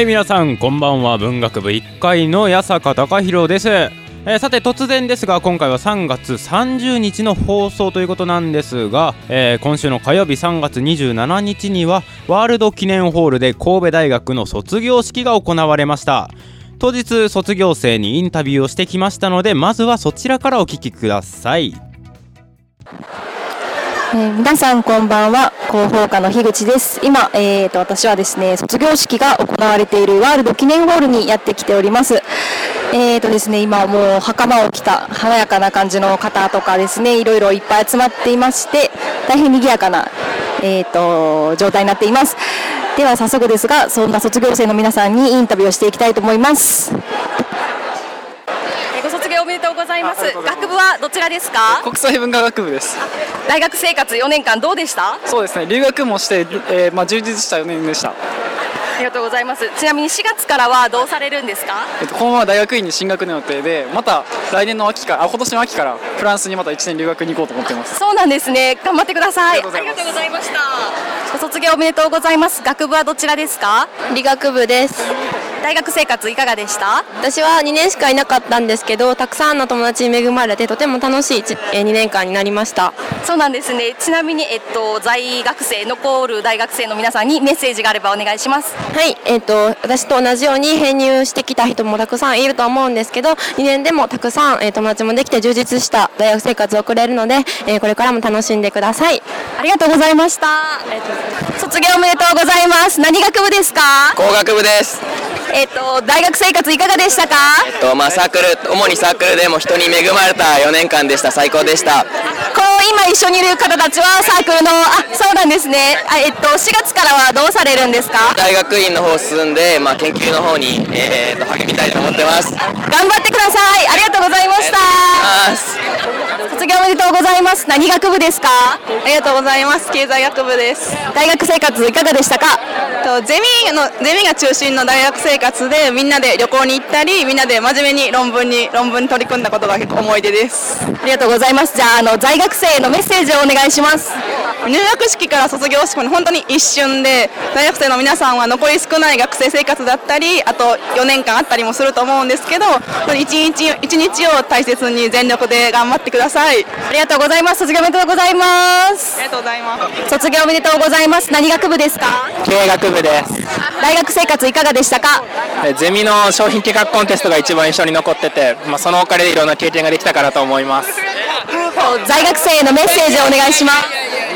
はい皆さんこんばんは。文学部1階の八坂隆弘です、えー、さて突然ですが今回は3月30日の放送ということなんですが、えー、今週の火曜日3月27日にはワールド記念ホールで神戸大学の卒業式が行われました。当日卒業生にインタビューをしてきましたのでまずはそちらからお聞きください。えー、皆さんこんばんは。広報課の樋口です。今、えーと、私はですね卒業式が行われているワールド記念ホールにやってきております。えーとですね今もう袴を着た華やかな感じの方とかですねいろいろいっぱい集まっていまして大変賑やかなえーと状態になっています。では早速ですがそんな卒業生の皆さんにインタビューをしていきたいと思います。めでとうございます。学部はどちらですか？国際文化学部です。大学生活4年間どうでした？そうですね。留学もして、えー、まあ充実した4年でした。ありがとうございます。ちなみに4月からはどうされるんですか、えっと、このまま大学院に進学の予定でまた来年の秋からあ今年の秋からフランスにまた1年留学に行こうと思ってます。そうなんですね。頑張ってください。ありがとうございました。卒業おめでとうございます。学部はどちらですか？理学部です大学生活いかがでした？私は2年しかいなかったんですけどたくさんの友達に恵まれてとても楽しい2年間になりました。そうなんですね。ちなみに、えっと、在学生残る大学生の皆さんにメッセージがあればお願いします。はい、えっと、私と同じように編入してきた人もたくさんいると思うんですけど2年でもたくさん、えー、友達もできて充実した大学生活を送れるので、えー、これからも楽しんでください。ありがとうございました。卒業おめでとうございます。何学部ですか？工学部ですえっ、と大学生活いかがでしたか？えっとまあサークル主にサークルでも人に恵まれた4年間でした最高でした。この今一緒にいる方たちはサークルのあそうなんですね。あえっと4月からはどうされるんですか？大学院の方進んでまあ研究の方にえー、っと励みたいと思ってます。頑張ってください。ありがとうございました。卒業おめでとうございます。何学部ですか？ありがとうございます。経済学部です。大学生活いかがでしたか？とゼミのゼミが中心の大学生活でみんなで旅行に行ったりみんなで真面目に論文に論文に取り組んだことが結構思い出ですありがとうございますじゃああの在学生のメッセージをお願いします入学式から卒業式まで本当に一瞬で大学生の皆さんは残り少ない学生生活だったりあと4年間あったりもすると思うんですけど一日一日を大切に全力で頑張ってください。ありがとうございます。卒業おめでとうございます。ありがとうございます。卒業おめでとうございます。何学部ですか？経営学部です。大学生活いかがでしたか？ゼミの商品企画コンテストが一番印象に残ってて、まあ、そのおかげでいろんな経験ができたかなと思います。在学生へのメッセージをお願いします、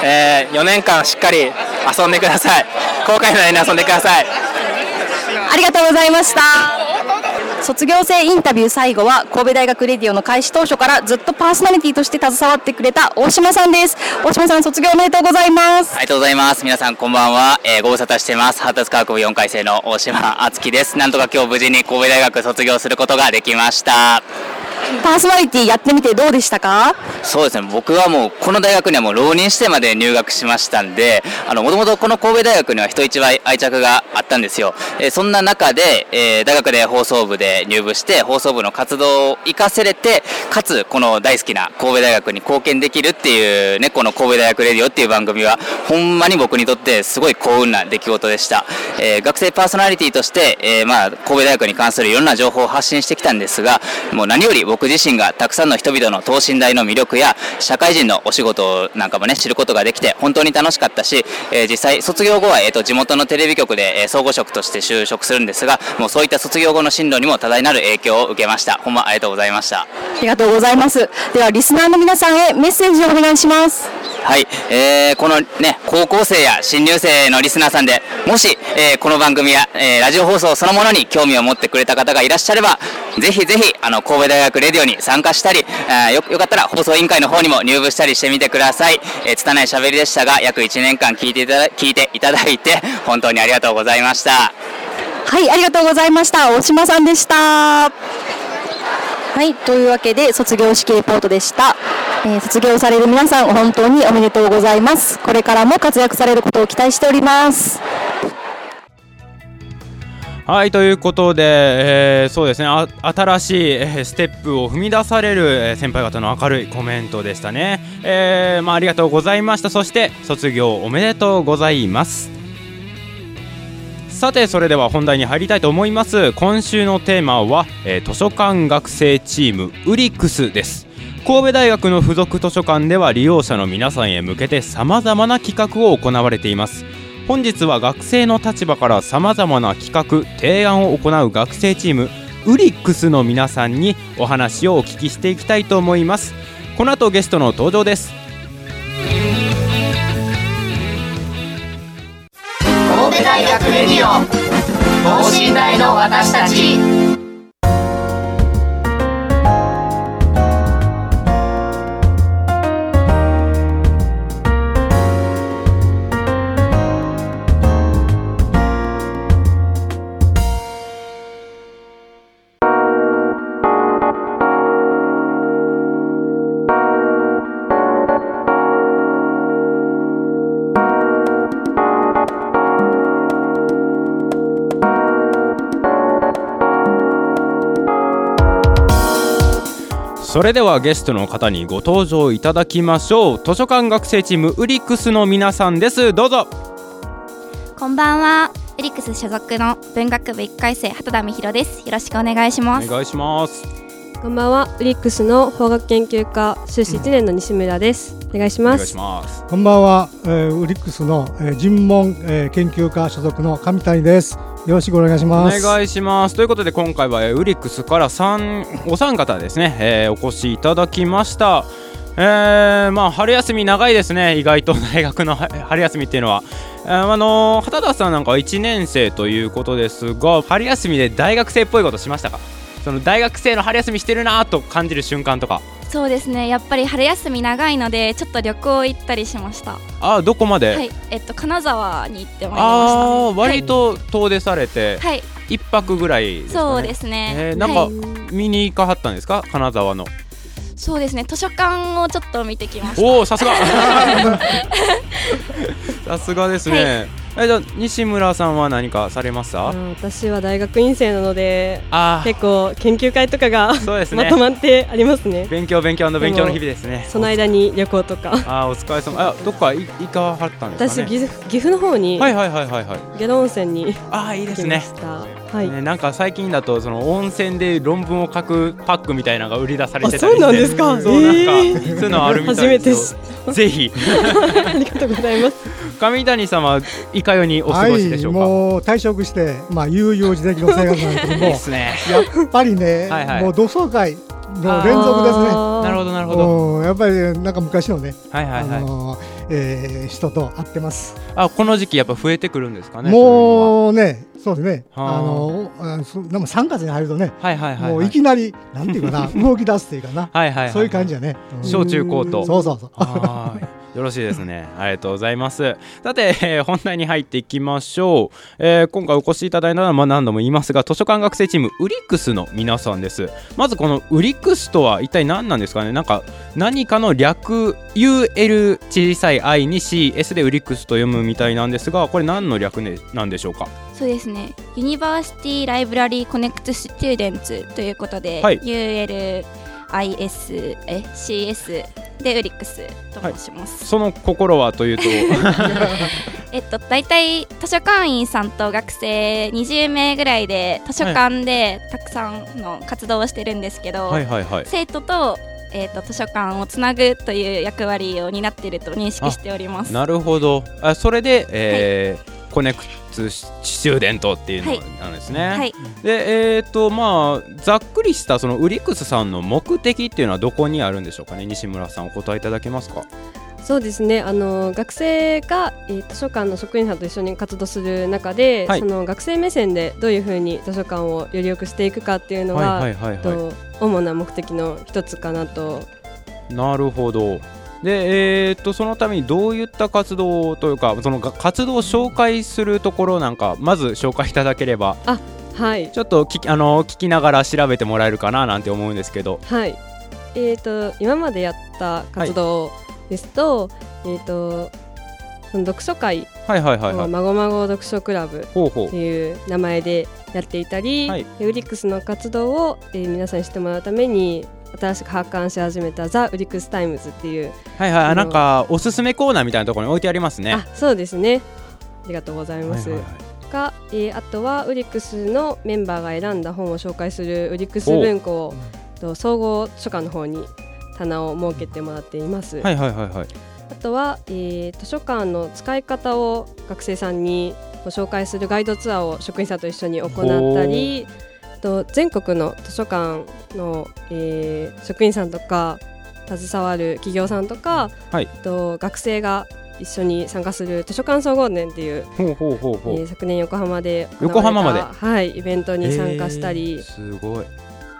えー、4年間しっかり遊んでください。後悔のないように遊んでください。ありがとうございました卒業生インタビュー最後は神戸大学レディオの開始当初からずっとパーソナリティとして携わってくれた大島さんです。大島さん卒業おめでとうございます。ありがとうございます。皆さんこんばんは、えー、ご無沙汰してます。発達科学部4回生の大島敦樹です。なんとか今日無事に神戸大学卒業することができました。パーソナリティやってみてどうでしたか？そうですね。僕はもうこの大学にはもう浪人してまで入学しましたんでもともとこの神戸大学には人一倍愛着があったんですよ、えー、そんな中で、えー、大学で放送部で入部して放送部の活動を生かせれてかつこの大好きな神戸大学に貢献できるっていうねこの神戸大学レディオっていう番組はほんまに僕にとってすごい幸運な出来事でした、えー、学生パーソナリティとして、えまあ神戸大学に関するいろんな情報を発信してきたんですがもう何より僕僕自身がたくさんの人々の等身大の魅力や社会人のお仕事なんかもね知ることができて本当に楽しかったし、えー、実際卒業後は、えーと、地元のテレビ局で、えー、総合職として就職するんですがもうそういった卒業後の進路にも多大なる影響を受けました。ほんまありがとうございました。ありがとうございます。ではリスナーの皆さんへメッセージをお願いします。はい、えーこのね、高校生や新入生のリスナーさんで、もし、えーこの番組や、えーラジオ放送そのものに興味を持ってくれた方がいらっしゃれば、ぜひぜひ、あの、神戸大学レディオに参加したり、あーよ、よかったら放送委員会の方にも入部したりしてみてください。えー、拙い喋りでしたが、約1年間聞いていただ聞いていただいて、本当にありがとうございました。はい、ありがとうございました。大島さんでした。はい、というわけで卒業式レポートでした。えー卒業される皆さん本当におめでとうございます。これからも活躍されることを期待しております。はいということで、えーそうですねあ新しい、えーステップを踏み出される、えー先輩方の明るいコメントでしたね、えーまあ、ありがとうございましたそして卒業おめでとうございますさてそれでは本題に入りたいと思います。今週のテーマは、えー図書館学生チームウリックスです。神戸大学の附属図書館では利用者の皆さんへ向けてさまざまな企画を行われています。本日は学生の立場からさまざまな企画提案を行う学生チームウリックスの皆さんにお話をお聞きしていきたいと思います。この後ゲストの登場です。レディオ等身大の私たち。それではゲストの方にご登場いただきましょう図書館学生チームウリックスの皆さんですどうぞこんばんは。エリックス所属の文学部1回生畑田美弘です。よろしくお願いします。お願いしますこんばんは、ウリックスの法学研究科修士1年の西村です。お願いします。ますこんばんは、えー、ウリックスの、えー、尋問、えー、研究科所属の上谷です。よろしくお願いします。お願いします。ということで今回はウリックスから三お三方ですね、えーお越しいただきました。えーまあ春休み長いですね。意外と大学の春休みっていうのは。えーあのー畑田さんなんかは1年生ということですが春休みで大学生っぽいことしましたか？その大学生の春休みしてるなと感じる瞬間とか。そうですね。やっぱり春休み長いので、ちょっと旅行行ったりしました。あーどこまで、はい。えっと金沢に行ってまいりました。あー割と遠出されて、はい。一泊ぐらいねそうですねえーなんはか見に行かはったんですか？金沢のそうですね。図書館をちょっと見てきました。おおさすが さすがですね、えじゃあ西村さんは何かされました、うん私は大学院生なので結構研究会とかがそうですね。まとまってありますね。勉強勉強の勉強の日々ですね。その間に旅行とか。あーお疲れ様。あどっかい行かはったんですかね？私岐阜岐阜の方にはいはいはいはいはい。下呂温泉にあーいいですね。はい。ねなんか最近だとその温泉で論文を書くパックみたいなのが売り出されてたりして。あそうなんですか？そうなんか、えー。そういうのあるみたいですよ。ぜひ。ありがとうございます。上谷様いかようにお過ごしでしょうか、はい、もう退職して、まあ、悠々自適の生活なんですけども ね。やっぱりねはいはい。もう同窓会の連続ですね。なるほどなるほど。うんやっぱりなんか昔のね、はいはいはい。あのーえー人と会ってます。あこの時期やっぱ増えてくるんですかねもうね、そうですね。はあ。あのでも3月に入るとね、はいはいはいはい。もういきなりなんていうかな、動き出すっていうかな、はいはいはいはい。そういう感じやね。うん。小中高と。そうそうそう。はいよろしいですね。ありがとうございます。さて、えー本題に入っていきましょう。えー今回お越しいただいたのは、まあ、何度も言いますが、図書館学生チームウリックスの皆さんです。まずこの ULiCS とは一体何なんですかね？なんか何かの略、UL 小さい I に CS でウリックスと読むみたいなんですが、これ何の略、ね、なんでしょうか？そうですね。 University Library Connect Students ということで、はい ULIS え？ CS で ULiCS と申します。その心はというと。えっと大体図書館員さんと学生20名ぐらいで図書館でたくさんの活動をしてるんですけど、はいはいはい。生徒とえっと図書館をつなぐという役割を担っていると認識しております。なるほど。あそれで、えーコネクトスチューデントっていうのはいなんですね、はい。でえっ、とまあざっくりしたそのウリックスさんの目的っていうのはどこにあるんでしょうかね？西村さんお答えいただけますか？そうですね。あの学生が、えー、図書館の職員さんと一緒に活動する中で、はい。その学生目線でどういうふうに図書館をより良くしていくかっていうのが、はいはいはいはい。と主な目的の一つかなと。なるほどでえーっとそのためにどういった活動というかそのが活動を紹介するところなんかまず紹介いただければあはい。ちょっと聞きあの聞きながら調べてもらえるかななんて思うんですけど。はい。えー、と今までやった活動ですと,、えー、とその読書会はいはいはいはい。まごまご読書クラブほうほう。っていう名前でやっていたり、はい。で ULiCS の活動を、えー皆さんに知ってもらうために新しく発刊し始めた The ULiCS Times っていう。はいはい。なんかおすすめコーナーみたいなところに置いてありますね。あそうですねありがとうございます、はいはいが、えーあとは ULiCS のメンバーが選んだ本を紹介する ULiCS 文庫をと総合図書館の方に棚を設けてもらっています、はいはいはいはい。あとは、えー図書館の使い方を学生さんにご紹介するガイドツアーを職員さんと一緒に行ったりと全国の図書館の、えー職員さんとか携わる企業さんとか、はい。と学生が一緒に参加する図書館総合年っていう、ほうほうほうほう。えー昨年横浜で横浜まで。はい、イベントに参加したり、えーすごい。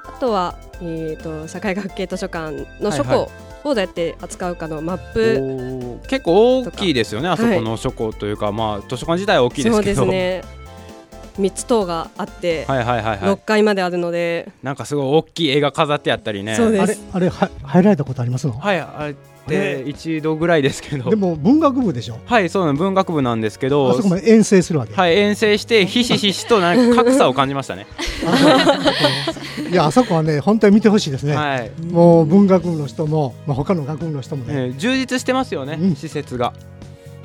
あとは、えー、と社会学系図書館の書庫はいはい。をどうやって扱うかのマップ、結構大きいですよねあそこの書庫というか、まあ図書館自体は大きいですけど。そうですね3つ棟があって、はいはいはいはい。6階まであるので。なんかすごい大きい絵が飾ってあったりね。そうです。あれあれは入られたことあります？のはいあれって一度ぐらいですけど。でも文学部でしょ？はいそうなの文学部なんですけど。あそこまで遠征するわけ？はい遠征してひしひしとなんか格差を感じましたね。いやあそこはね本当に見てほしいですね、はい。もう文学部の人も、まあ、他の学部の人もね、えー充実してますよね、施設が。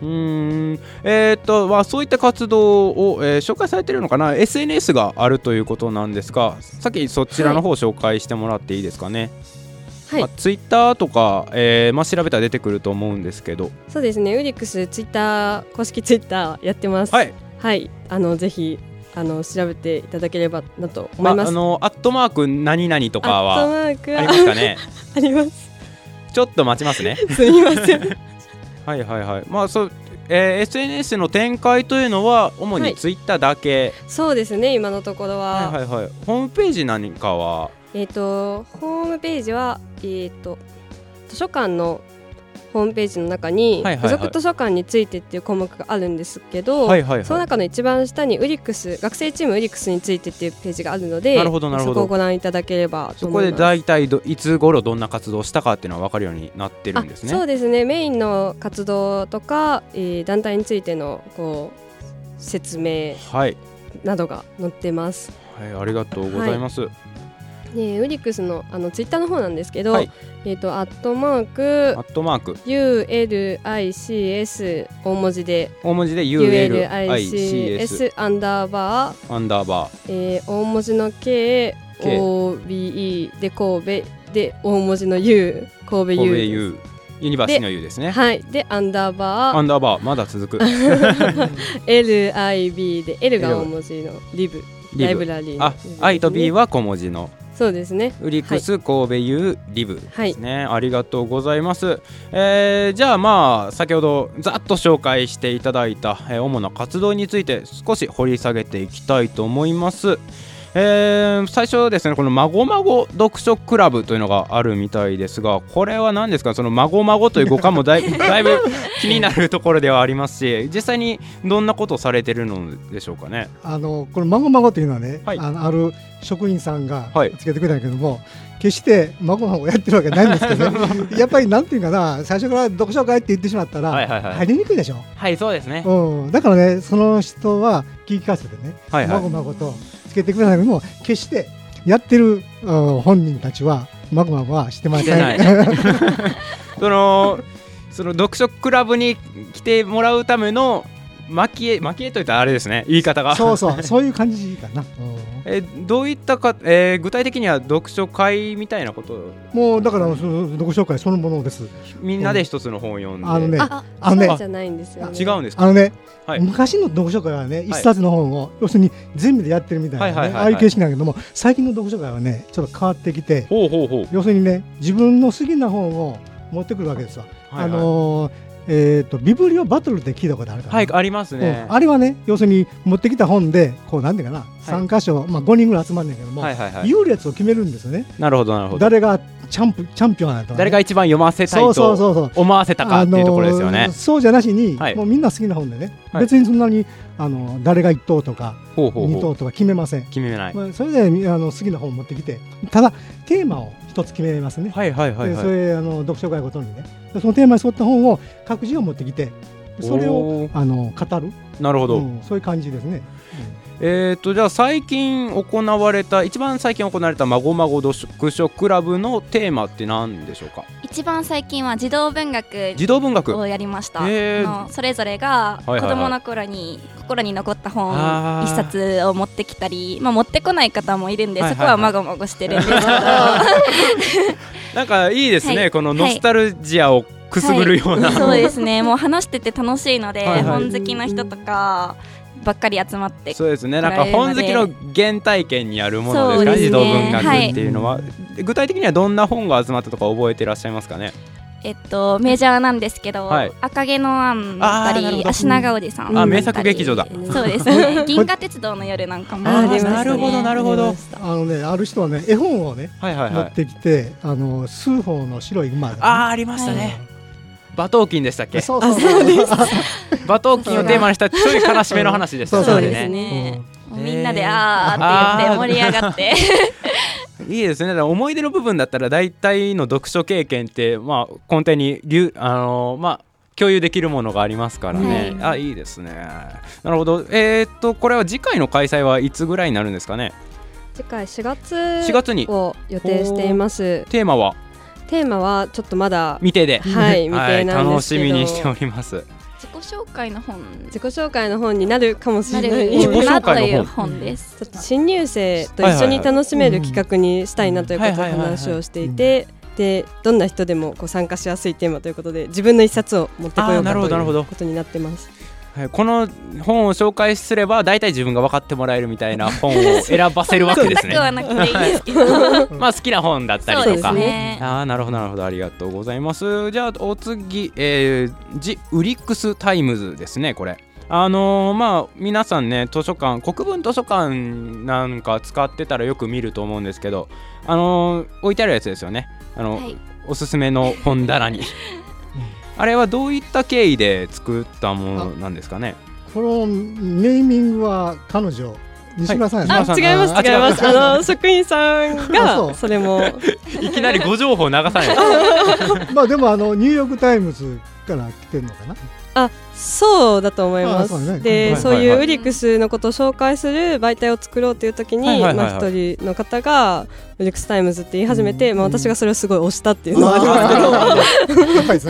うーん。えーっとまあ、そういった活動を、えー紹介されてるのかな？SNS があるということなんですがさっきそちらの方を紹介してもらっていいですかね？はい。まあ、ツイッターとか、えーまあ、調べたら出てくると思うんですけど。そうですね。ウリックスツイッター公式ツイッターやってます。はい、あのぜひあの調べていただければなと思まあ、います、あのアットマーク何々とかはありますかね？あります。ちょっと待ちますね。すみませんはいはいはい。まあそう、えー SNS の展開というのは主はい。にツイッターだけ、そうですね今のところは、はいはいはい。ホームページ何かは？えっ、とホームページはえっ、と図書館のホームページの中にはいはいはい付属図書館についてっていう項目があるんですけど、はいはいはいその中の一番下にウリックス学生チームウリックスについてっていうページがあるのでなるほどなるほどそこをご覧いただければとそこで思います。大体どいつ頃どんな活動をしたかっていうのは分かるようになってるんですね。そうですねメインの活動とか、えー団体についてのこう説明はい、などが載ってます。はい、ありがとうございます。でウリックスのあのツイッターの方なんですけど、はい。えっ、とアットマークアットマーク。ULICS 大文字で。大文字で ULICS アンダーバー、アンダーバえー大文字の K K OBE で神戸。で大文字の U 神戸ー U 神戸 U ユニバーシの U ですね。はい。でアンダーバー。アンダーバーまだ続く。LIB で L が大文字のリブ。ライブラリーのあ I と B は小文字のそうですね。ウリックス神戸 U リブはいですね、ありがとうございます、えーじゃあまあ先ほどざっと紹介していただいた、えー主な活動について少し掘り下げていきたいと思いますえー最初ですねこのまごまご読書クラブというのがあるみたいですがこれは何ですか？そのまごまごという語感もだい だいぶ気になるところではありますし 実際にどんなことをされてるのでしょうかね？あのこの孫孫というのはね、あのある職員さんがつけてくれたんやけども、決して孫孫やってるわけないんですけどね。やっぱりなんていうかな最初から読書会って言ってしまったら、はいはいはい。入りにくいでしょ、はいそうですね。うん、だからねその人は聞き聞かせてね、はいはい。孫孫とつけてくだけども決してやってる、うん本人たちは孫孫はしてません。そのその読書クラブに来てもらうための蒔絵蒔絵といったらあれですね。言い方が。そうそうそういう感じかな。えどういったか、えー具体的には読書会みたいなこと？をもうだからその読書会そのものです。みんなで一つの本を読んで、あのね、ああのねじゃないんですよね。違うんですか？あのね、はい。昔の読書会はね、い。一冊の本を、要するに全部でやってるみたいな、ねはいはいはいはい。ああいう形式なんだけども、最近の読書会はね、ちょっと変わってきて、ほうほうほう。要するにね、自分の好きな本を持ってくるわけですわ。あのーえーと、ビブリオバトルって聞いたことあるかはいありますね、うん、あれはね要するに持ってきた本でこうなんていうかな、はい、3箇所、まあ、5人ぐらい集まるんだけども、はいはいはい、優劣を決めるんですよね。なるほどなるほど。誰がチャンプチャンピオンだと、ね、誰が一番読ませたいと思わせたかっていうところですよね、あのー、そうじゃなしに、はい、もうみんな好きな本でね、はい、別にそんなにあの誰が1等とか2等とか決めません。決めない、まあ、それであの好きな本を持ってきて。ただテーマを一つ決めますね。はいはいはい、はい、それあの読書会ごとにね。そのテーマに沿った本を各自を持ってきてそれをあの語る。なるほど、うん、そういう感じですね。えーと、じゃあ最近行われた一番最近行われた「まごまご読書クラブ」のテーマって何でしょうか？一番最近は児童文学児童文学。をやりました、えー、それぞれが子供の頃に心に残った本一冊を持ってきたり、まあ、持ってこない方もいるんで、そこはまごまごしてるんですけど。なんかいいですね、はい、このノスタルジアをくすぐるような、はい、そうですね。もう話してて楽しいので、はいはい、本好きの人とかばっかり集まってそうですね。なんか本好きの原体験にあるものですか、ね、児童文学っていうのは、はい、具体的にはどんな本が集まったとか覚えていらっしゃいますかね？えっと、メジャーなんですけど、はい、赤毛のアンだったり、足長おじさんあ、名作劇場だ。そうですね。銀河鉄道の夜なんかもありなるほど、なるほど。あのね、ある人はね、絵本をね、はいはいはい、持ってきて、あの、数法の白い馬、ね、あ、ありましたね。馬頭琴でしたっけ？そうそうそう。馬頭琴をテーマにしたちょい悲しめの話でしたね。そうですね、みんなであーって言って盛り上がって。いいですね。思い出の部分だったら大体の読書経験ってまあ根底にあのー、まあ共有できるものがありますからね、はい、あいいですね。なるほど。えー、っとこれは次回の開催はいつぐらいになるんですかね？次回4月4月に。を予定しています。テーマは？テーマはちょっとまだ未定で、はい、未定なん楽しみにしております。自己紹介の本自己紹介の本になるかもしれない。自己紹介の本。です。ちょっと新入生と一緒に楽しめる企画にしたいなということで話をしていてでどんな人でもこう参加しやすいテーマということで自分の一冊を持ってこようかということになってます。はい、この本を紹介すれば大体自分が分かってもらえるみたいな 本を選ばせるわけですね。まあ好きな本だったりとか。ね、ああなるほどなるほどありがとうございます。じゃあお次、えー、 The ULiCS Times ですねこれ。あのー、まあ皆さんね図書館国分図書館なんか使ってたらよく見ると思うんですけどあのー、置いてあるやつですよねあの、はい、おすすめの本棚に あれはどういった経緯で作ったものなんですかね？このネーミングは彼女西村さん、はい、あ違います違います。あの職員さんがそれもいきなりご情報流さない まあでもあのニューヨークタイムズから来てるのかな？あそうだと思います。ね、で、そういう ULiCS のことを紹介する媒体を作ろうという時に、まあ一人の方が ULiCS Times って言い始めて、まあ私がそれをすごい推したっていうのはありますけど。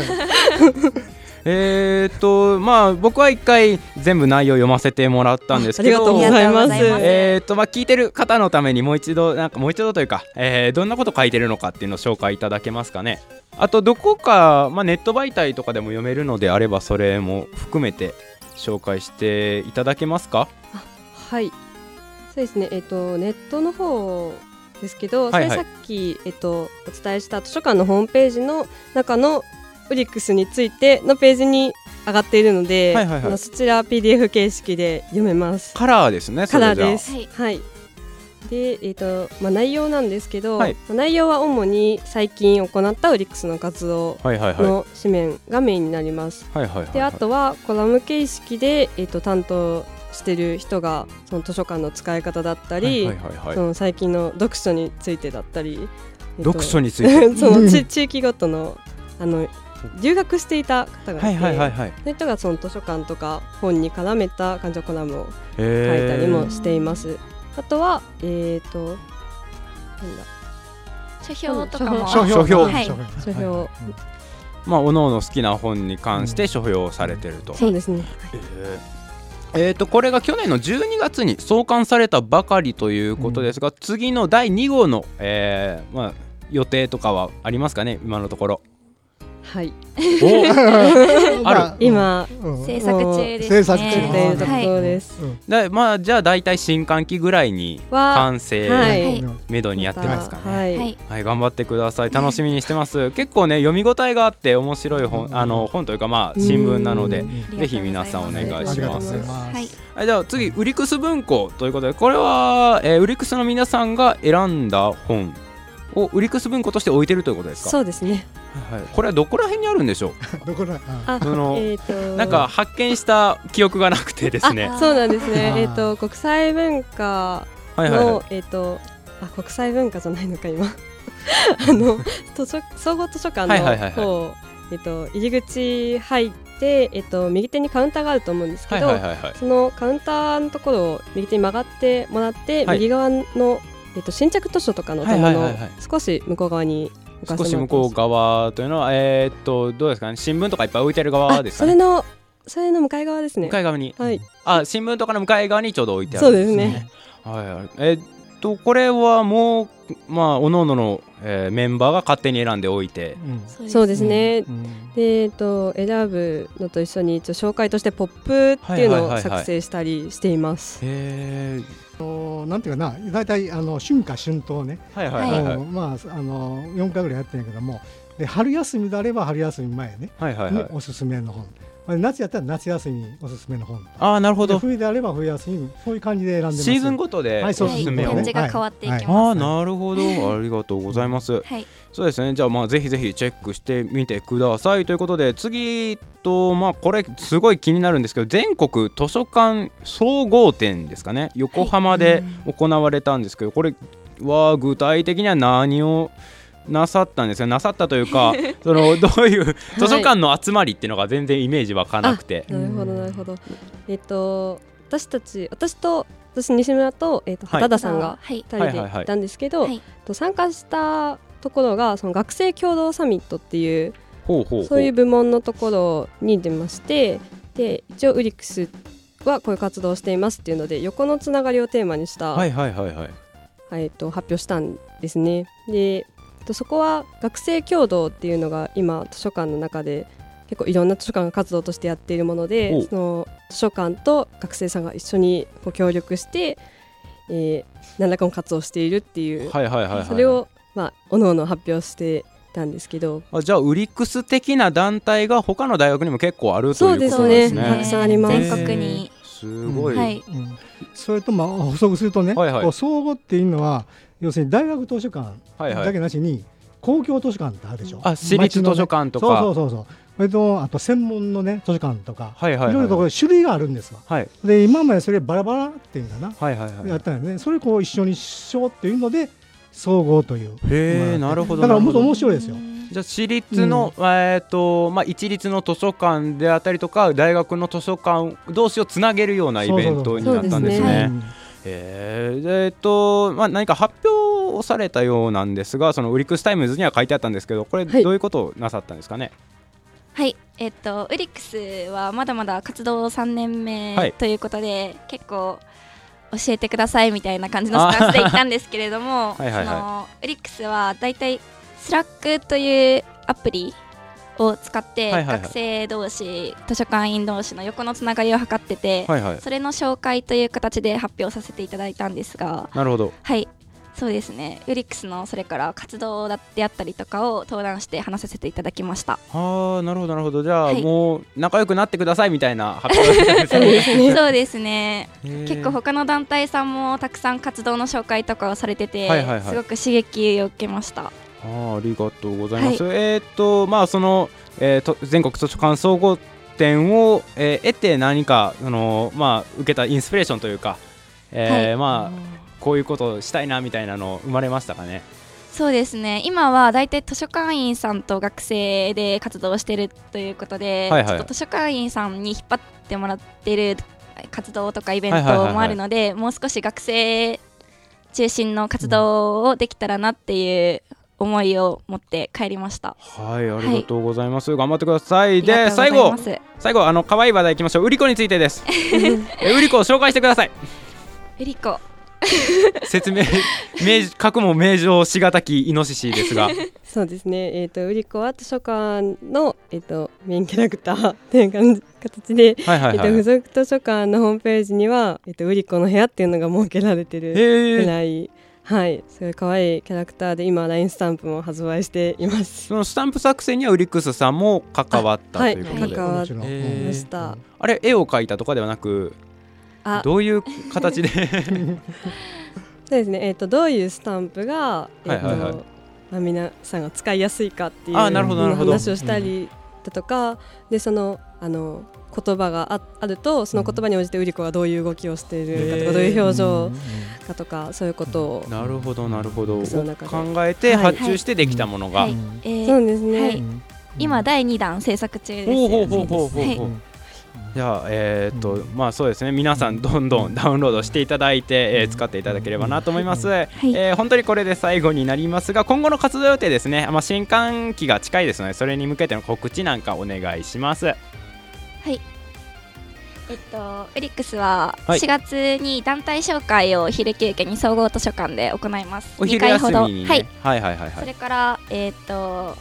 えっとまあ僕は一回全部内容読ませてもらったんですけど。ありがとうございます。えっとまあ聞いてる方のためにもう一度なんかもう一度というか、えー、どんなこと書いてるのかっていうのを紹介いただけますかね。あとどこか、まあ、ネット媒体とかでも読めるのであればそれも含めて紹介していただけますか？はい。そうですね。えっ、ー、とネットの方ですけど、はいはい、それさっき、えっと、お伝えした図書館のホームページの中のウリックスについてのページに上がっているので、はいはいはい、そちら PDF 形式で読めます。カラーですねカラーです。はい。で、えーとまあ、内容なんですけど、はい、内容は主に最近行ったウリックスの活動の紙面がメインになります。であとはコラム形式で、えーと、担当してる人がその図書館の使い方だったり、その最近の読書についてだったり、えー、読書について？その地地域ごとのあの留学していた方がいて、はいはいはいその人がその図書館とか本に絡めた感情コラムを書いたりもしています。あとはえっ、ー、となんだ。書評とかも。書評。書評、はい、書評、まあおのおの好きな本に関して書評されてると、そうですね、えー、えー、とこれが去年の12月に創刊されたばかりということですが、うん、次の第2号の、えーまあ、予定とかはありますかね？今のところはい。お。ある。今、制作中ですね。制作中というところです、でまあじゃあ大体新歓期ぐらいには完成はい。めどにやってますかね。はい。はい。はい、頑張ってください。楽しみにしてます。結構ね、読み応えがあって面白い本、あの本というかまあ新聞なので、ぜひ皆さんお願いします。はい。はい、じゃあ次ウリクス文庫ということで、これは、えーウリクスの皆さんが選んだ本をウリクス文庫として置いてるということですか？そうですね。はい、これはどこら辺にあるんでしょう？どこらあその、えーとなんか発見した記憶がなくてですね。あそうなんですね。えっ、と国際文化の、はいはい。はいえっ、とあ国際文化じゃないのか今。あの図書総合図書館のはいはいはいはい。方えっと入り口入ってえっと右手にカウンターがあると思うんですけど、はいはいはいはい。そのカウンターのところを右手に曲がってもらって、はい。右側のえっと新着図書とかの棚のはいはいはいはい少し向こう側に少し向こう側というのは、えーっと、どうですかね、新聞とかいっぱい置いてる側ですかね？それのそれの向かい側ですね向かい側に。はいあ、新聞とかの向かい側にちょうど置いてあるそうですね。はいはい。えーっと、これはもう、まあ、おののの、えーメンバーが勝手に選んでおいて。そうですね。で、えっと、選ぶのと一緒に一応紹介としてポップっていうのを作成したりしています。へえ。なんていうかな、大体あの春夏春冬ね。はいはいはいはいまああの四回ぐらいやってんやけども、で春休みであれば春休み前ね。はいはいはいにおすすめの本。まあ夏やったら夏休みにおすすめの本。あーなるほど。で冬であれば冬休みそういう感じで選んでます。シーズンごとで。はい、そうおすすめをはい展示が変わってい。きますはい。ああなるほど。ありがとうございます、はい。そうですね。じゃあまあぜひぜひチェックしてみてください。ということで次とまあこれすごい気になるんですけど全国図書館総合展ですかね。横浜で行われたんですけどこれは具体的には何をなさったんですかなさったというか そのどういう図書館の集まりっていうのが全然イメージ湧かなくて、なるほどなるほど。えっと私たち私と私西村とえっとはい。畑田さんがはい。二人ではいはいはい。行ったんですけど、と参加したところがその学生共同サミットっていうほうほうほう。そういう部門のところに出ましてで一応ウリックスはこういう活動をしていますっていうので横のつながりをテーマにした、はいはいはいはい。えっと発表したんですね。でとそこは学生共同っていうのが今図書館の中で結構いろんな図書館が活動としてやっているものおでその図書館と学生さんが一緒にこう協力して、えー何らかの活動をしているっていう、はいはいはいはい。それをまあおのおの発表してたんですけど。あじゃあウリックス的な団体が他の大学にも結構あるとそうですいうことなんですね。ね。たくさんあります。全国に。すごい。はい。うん。それとまあ補足するとね、はいはい。こう総合っていうのは要するに大学図書館はいはいだけなしに公共図書館ってあるでしょ。あ市立図書館とかそうそうそうそう。それとあと専門のね図書館とか、はいはいはいろいろとこう種類があるんですわ。はいで今までそれバラバラっていうかな、はいはいはいやったんよね。それこう一緒にしようっていうので総合という。へえなるほど。だからもっと面白いですよ。じゃあ私立の、えっ、とまあ市立の図書館であったりとか大学の図書館同士をつなげるようなイベントになったんですね。へえでえっとまあ何か発表をされたようなんですが、その ULiCS Times には書いてあったんですけど、これどういうことをなさったんですかね？はい、えっと ULiCS はまだまだ活動3年はい。目ということで、結構教えてくださいみたいな感じのスタンスで行ったんですけれどもはいはいはい。その ULiCS はだいたい Slack というアプリを使って学生同士、図書館員同士の横のつながりを図ってて、はいはい。それの紹介という形で発表させていただいたんですがなるほど。はい。そうですね。 ULiCS のそれから活動だであったりとかを登壇して話させていただきました。ああなるほどなるほど。じゃあ、はい。もう仲良くなってくださいみたいな発表だったんですね。そうですね。結構他の団体さんもたくさん活動の紹介とかをされてて、はいはいはい。すごく刺激を受けましたあーありがとうございます。はい。えーっとまあその、えーと全国図書館総合展を、えー得て何かあのまあ受けたインスピレーションというか、えーはい。まあこういうことをしたいなみたいなの生まれましたかね？そうですね。今は大体図書館員さんと学生で活動してるということで、はいはい。ちょっと図書館員さんに引っ張ってもらってる活動とかイベンはいはいはいはい。トもあるので、もう少し学生中心の活動をできたらなっていう思いを持って帰りました。はいありがとうございます。頑張ってください。で最後最後あの可愛い話題いきましょう。ウリコについてです。えウリコを紹介してください。ウリコ説明名書くも名状しがたきイノシシですが そうですねえっ、ー、とウリコは図書館のえっ、ー、とメインキャラクターという形で、はいはいはい、えっ、ー、と付属図書館のホームページにはえっ、とウリコの部屋っていうのが設けられてるぐらいはい。すごい可愛いキャラクターで今 LINE スタンプも発売しています。そのスタンプ作成にはウリックスさんも関わったということで、はい、関わりました。あれ絵を描いたとかではなくどういう形で？そうですね、えーと、どういうスタンプが、えーと、はいはいはい、まあ、皆さんが使いやすいかっていう話をしたりだとか、うん、でそのあの言葉がああるとその言葉に応じてウリコがどういう動きをしているかとか、どういう表情かとか、そういうことをなるほどなるほど。考えて発注してできたものが、はい。はい。えー、そうですね、はい、今第2弾制作中です、ね、ほうほうほうほうほう、じゃあえー、っと、うん、まあそうですね。皆さんどんどんダウンロードしていただいて、えー、使っていただければなと思います、はい、えー、本当にこれで最後になりますが今後の活動予定ですね、まあ、新歓期が近いですのでそれに向けての告知なんかお願いしますはい。えっと、ウリックスは4月に団体紹介を昼休憩に総合図書館で行います。お昼休みに、ね、はい、はいはいはいはい。それからえっ、と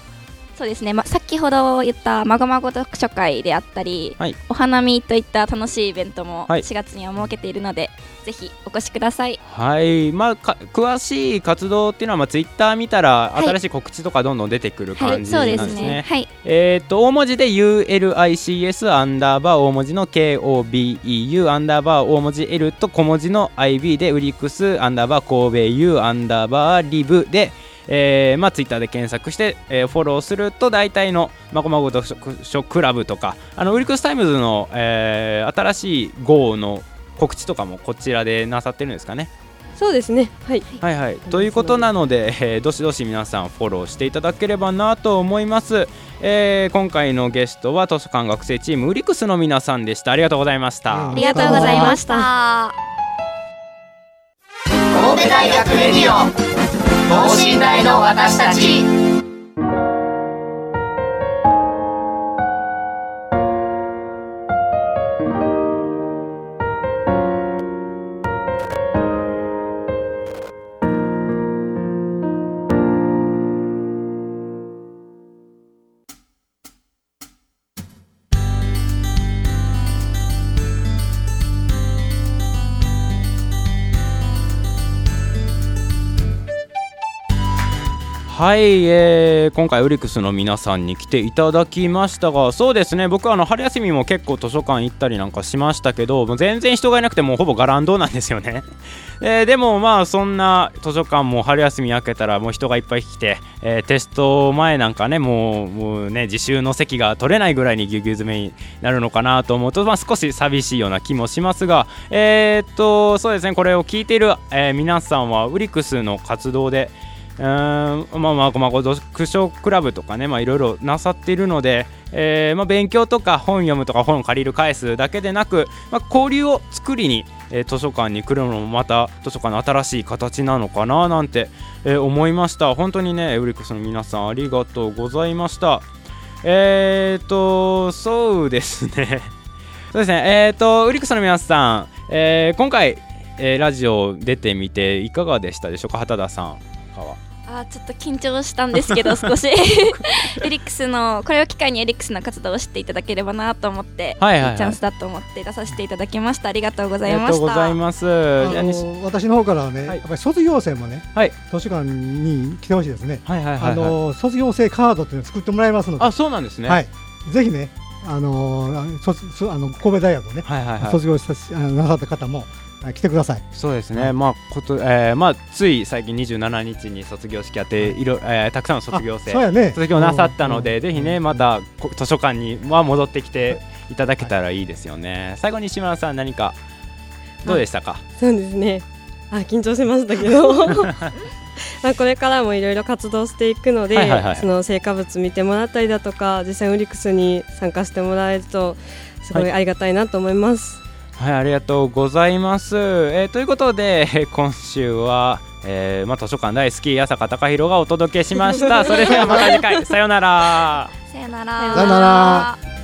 そうですね、ま、先ほど言ったまごまご読書会であったり、はい、お花見といった楽しいイベントも4月には設けているので、はい、ぜひお越しください。はい。まあ、詳しい活動っていうのは、まあ、ツイッター見たら、新しい告知とかどんどん出てくる感じなんですね。はい、そうですね。はい、えっ、ー、と大文字で ULICS アンダーバー大文字の KOBEU アンダーバー大文字 L と小文字の IB でウリックスアンダーバー神戸 U アンダーバーリブでえーまあ、ツイッターで検索して、えー、フォローすると大体のまこまこ読書クラブとかあの ULiCS Times の、えー、新しい号の告知とかもこちらでなさってるんですかね。そうですね、はい、はいはい。ということなので、えー、どしどし皆さんフォローしていただければなと思います、えー、今回のゲストは図書館学生チーム ULiCS の皆さんでした。ありがとうございました、ありがとうございました。神戸大学レディオ等身大の私たち。はい、えー、今回ウリクスの皆さんに来ていただきましたがそうですね僕はあの春休みも結構図書館行ったりなんかしましたけどもう全然人がいなくてもうほぼガランドなんですよね、えー、でもまあそんな図書館も春休み明けたらもう人がいっぱい来て、えー、テスト前なんかねもうもうね自習の席が取れないぐらいにぎゅうぎゅう詰めになるのかなと思うと、まあ、少し寂しいような気もしますがえー、っとそうですねこれを聞いている、え、皆さんはウリクスの活動でうんまあまあまあ読書クラブとかねまあいろいろなさっているので、えー、まあ勉強とか本読むとか本借りる返すだけでなく、まあ、交流を作りに、えー、図書館に来るのもまた図書館の新しい形なのかななんて、えー、思いました。本当にねエウリクスの皆さんありがとうございました。えっ、ー、とそうですね。そうですね。えっ、ー、とウリクスの皆さん、えー、今回、えー、ラジオ出てみていかがでしたでしょうか？畑田さん。あちょっと緊張したんですけど 少し。エリックスのこれを機会にエリックスの活動を知っていただければなと思って、はいはいはい、チャンスだと思って出させていただきました。ありがとうございました。ありがとうございます。私の方からはね、はい、やっぱり卒業生もね、はい、図書館に来てほしいですね、はいはいはいはい、あの卒業生カードっていうのを作ってもらいますのであそうなんですね、はい、ぜひねあの卒あの神戸大学をね、はいはいはい、卒業したなさった方も来てください。そうですね。まあこと、えー、まあつい最近27日に卒業式あって、いろ、えー、たくさんの卒業生、ね、卒業なさったので、うん、ぜひねまた図書館には戻ってきていただけたらいいですよね。はい、最後に島田さん何かどうでしたか？そうですね。あ緊張しましたけど。まあこれからもいろいろ活動していくので、はいはいはい、その成果物見てもらったりだとか実際ウリックスに参加してもらえるとすごいありがたいなと思います。はいはい、ありがとうございます。えー、ということで、今週は、えーまあ、図書館大好き八坂隆弘がお届けしました。それではまた次回、さよなら。さよなら。さよなら。